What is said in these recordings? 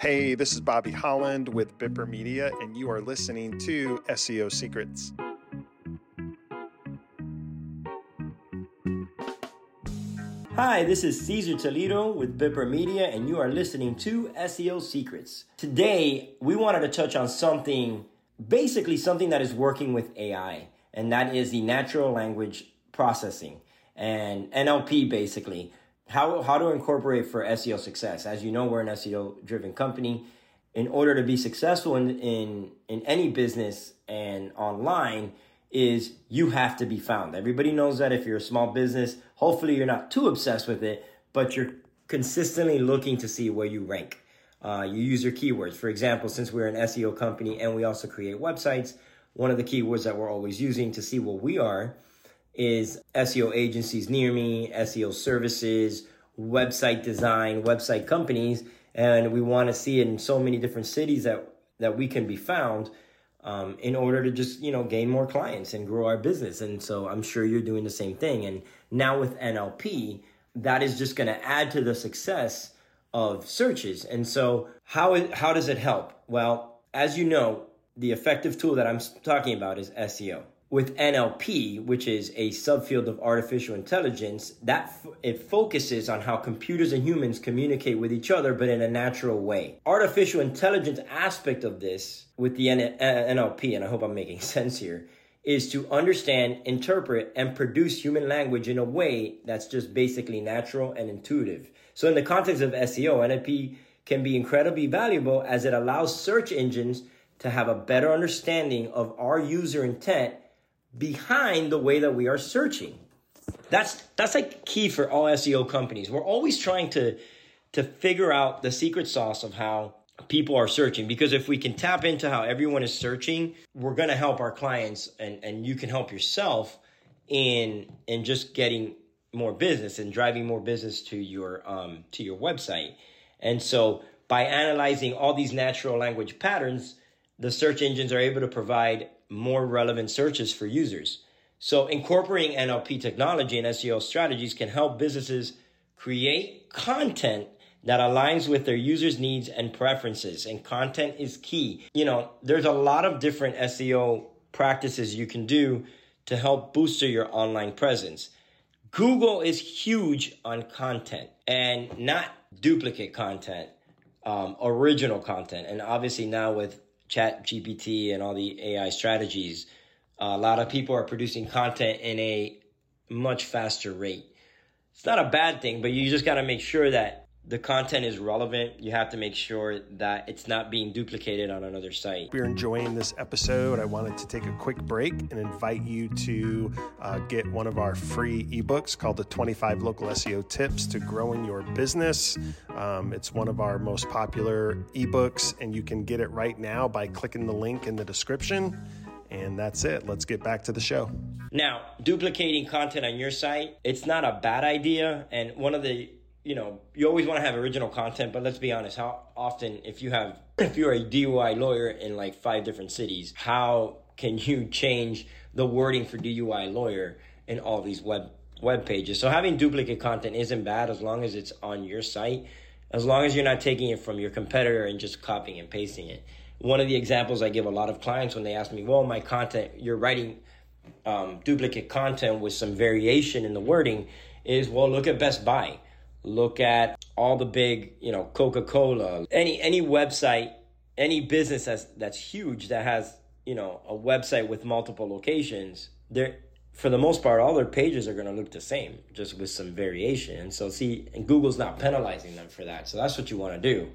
Hey, this is Bobby Holland with Bipper Media, and you are listening to SEO Secrets. Hi, this is Cesar Toledo with Bipper Media, and you are listening to SEO Secrets. Today, we wanted to touch on something, basically something that is working with AI, and that is the natural language processing and NLP, basically. How, how to incorporate for SEO success. As you know, we're an SEO driven company. In order to be successful in, in, in any business and online, is you have to be found. Everybody knows that if you're a small business, hopefully you're not too obsessed with it, but you're consistently looking to see where you rank. Uh, you use your keywords. For example, since we're an SEO company and we also create websites, one of the keywords that we're always using to see what we are is SEO agencies near me, SEO services, website design, website companies, and we want to see in so many different cities that that we can be found um, in order to just you know gain more clients and grow our business. And so I'm sure you're doing the same thing. And now with NLP, that is just going to add to the success of searches. And so how it, how does it help? Well, as you know, the effective tool that I'm talking about is SEO with NLP, which is a subfield of artificial intelligence, that f- it focuses on how computers and humans communicate with each other, but in a natural way. Artificial intelligence aspect of this with the N- uh, NLP, and I hope I'm making sense here, is to understand, interpret, and produce human language in a way that's just basically natural and intuitive. So in the context of SEO, NLP can be incredibly valuable as it allows search engines to have a better understanding of our user intent behind the way that we are searching. That's that's like key for all SEO companies. We're always trying to to figure out the secret sauce of how people are searching because if we can tap into how everyone is searching, we're going to help our clients and and you can help yourself in in just getting more business and driving more business to your um to your website. And so by analyzing all these natural language patterns, the search engines are able to provide more relevant searches for users. So incorporating NLP technology and SEO strategies can help businesses create content that aligns with their users' needs and preferences. And content is key. You know, there's a lot of different SEO practices you can do to help boost your online presence. Google is huge on content and not duplicate content, um, original content. And obviously now with chat gpt and all the ai strategies a lot of people are producing content in a much faster rate. It's not a bad thing but you just got to make sure that the content is relevant. You have to make sure that it's not being duplicated on another site. If you're enjoying this episode, I wanted to take a quick break and invite you to uh, get one of our free ebooks called the 25 Local SEO Tips to Growing Your Business. Um, it's one of our most popular ebooks, and you can get it right now by clicking the link in the description. And that's it. Let's get back to the show. Now, duplicating content on your site, it's not a bad idea. And one of the you know, you always want to have original content, but let's be honest, how often if you have if you're a DUI lawyer in like five different cities, how can you change the wording for DUI lawyer in all these web web pages? So having duplicate content isn't bad as long as it's on your site, as long as you're not taking it from your competitor and just copying and pasting it. One of the examples I give a lot of clients when they ask me, "Well, my content, you're writing um, duplicate content with some variation in the wording," is well, look at Best Buy look at all the big, you know, Coca-Cola, any any website, any business that's that's huge that has, you know, a website with multiple locations, they're for the most part, all their pages are going to look the same, just with some variation. So, see, and Google's not penalizing them for that. So that's what you want to do.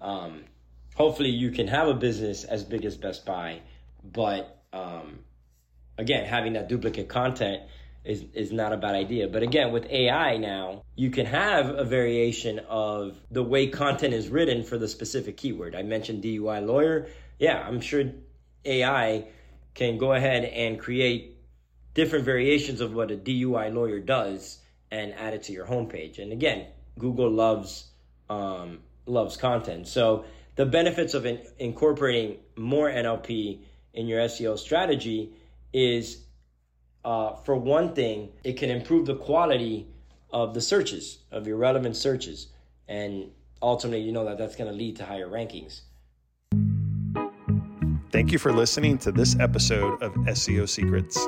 Um, hopefully, you can have a business as big as Best Buy, but um, again, having that duplicate content is, is not a bad idea. But again, with AI now, you can have a variation of the way content is written for the specific keyword. I mentioned DUI lawyer. Yeah, I'm sure AI can go ahead and create different variations of what a DUI lawyer does and add it to your homepage. And again, Google loves um, loves content. So the benefits of in- incorporating more NLP in your SEO strategy is uh, for one thing, it can improve the quality of the searches, of your relevant searches. And ultimately you know that that's going to lead to higher rankings. Thank you for listening to this episode of SEO Secrets.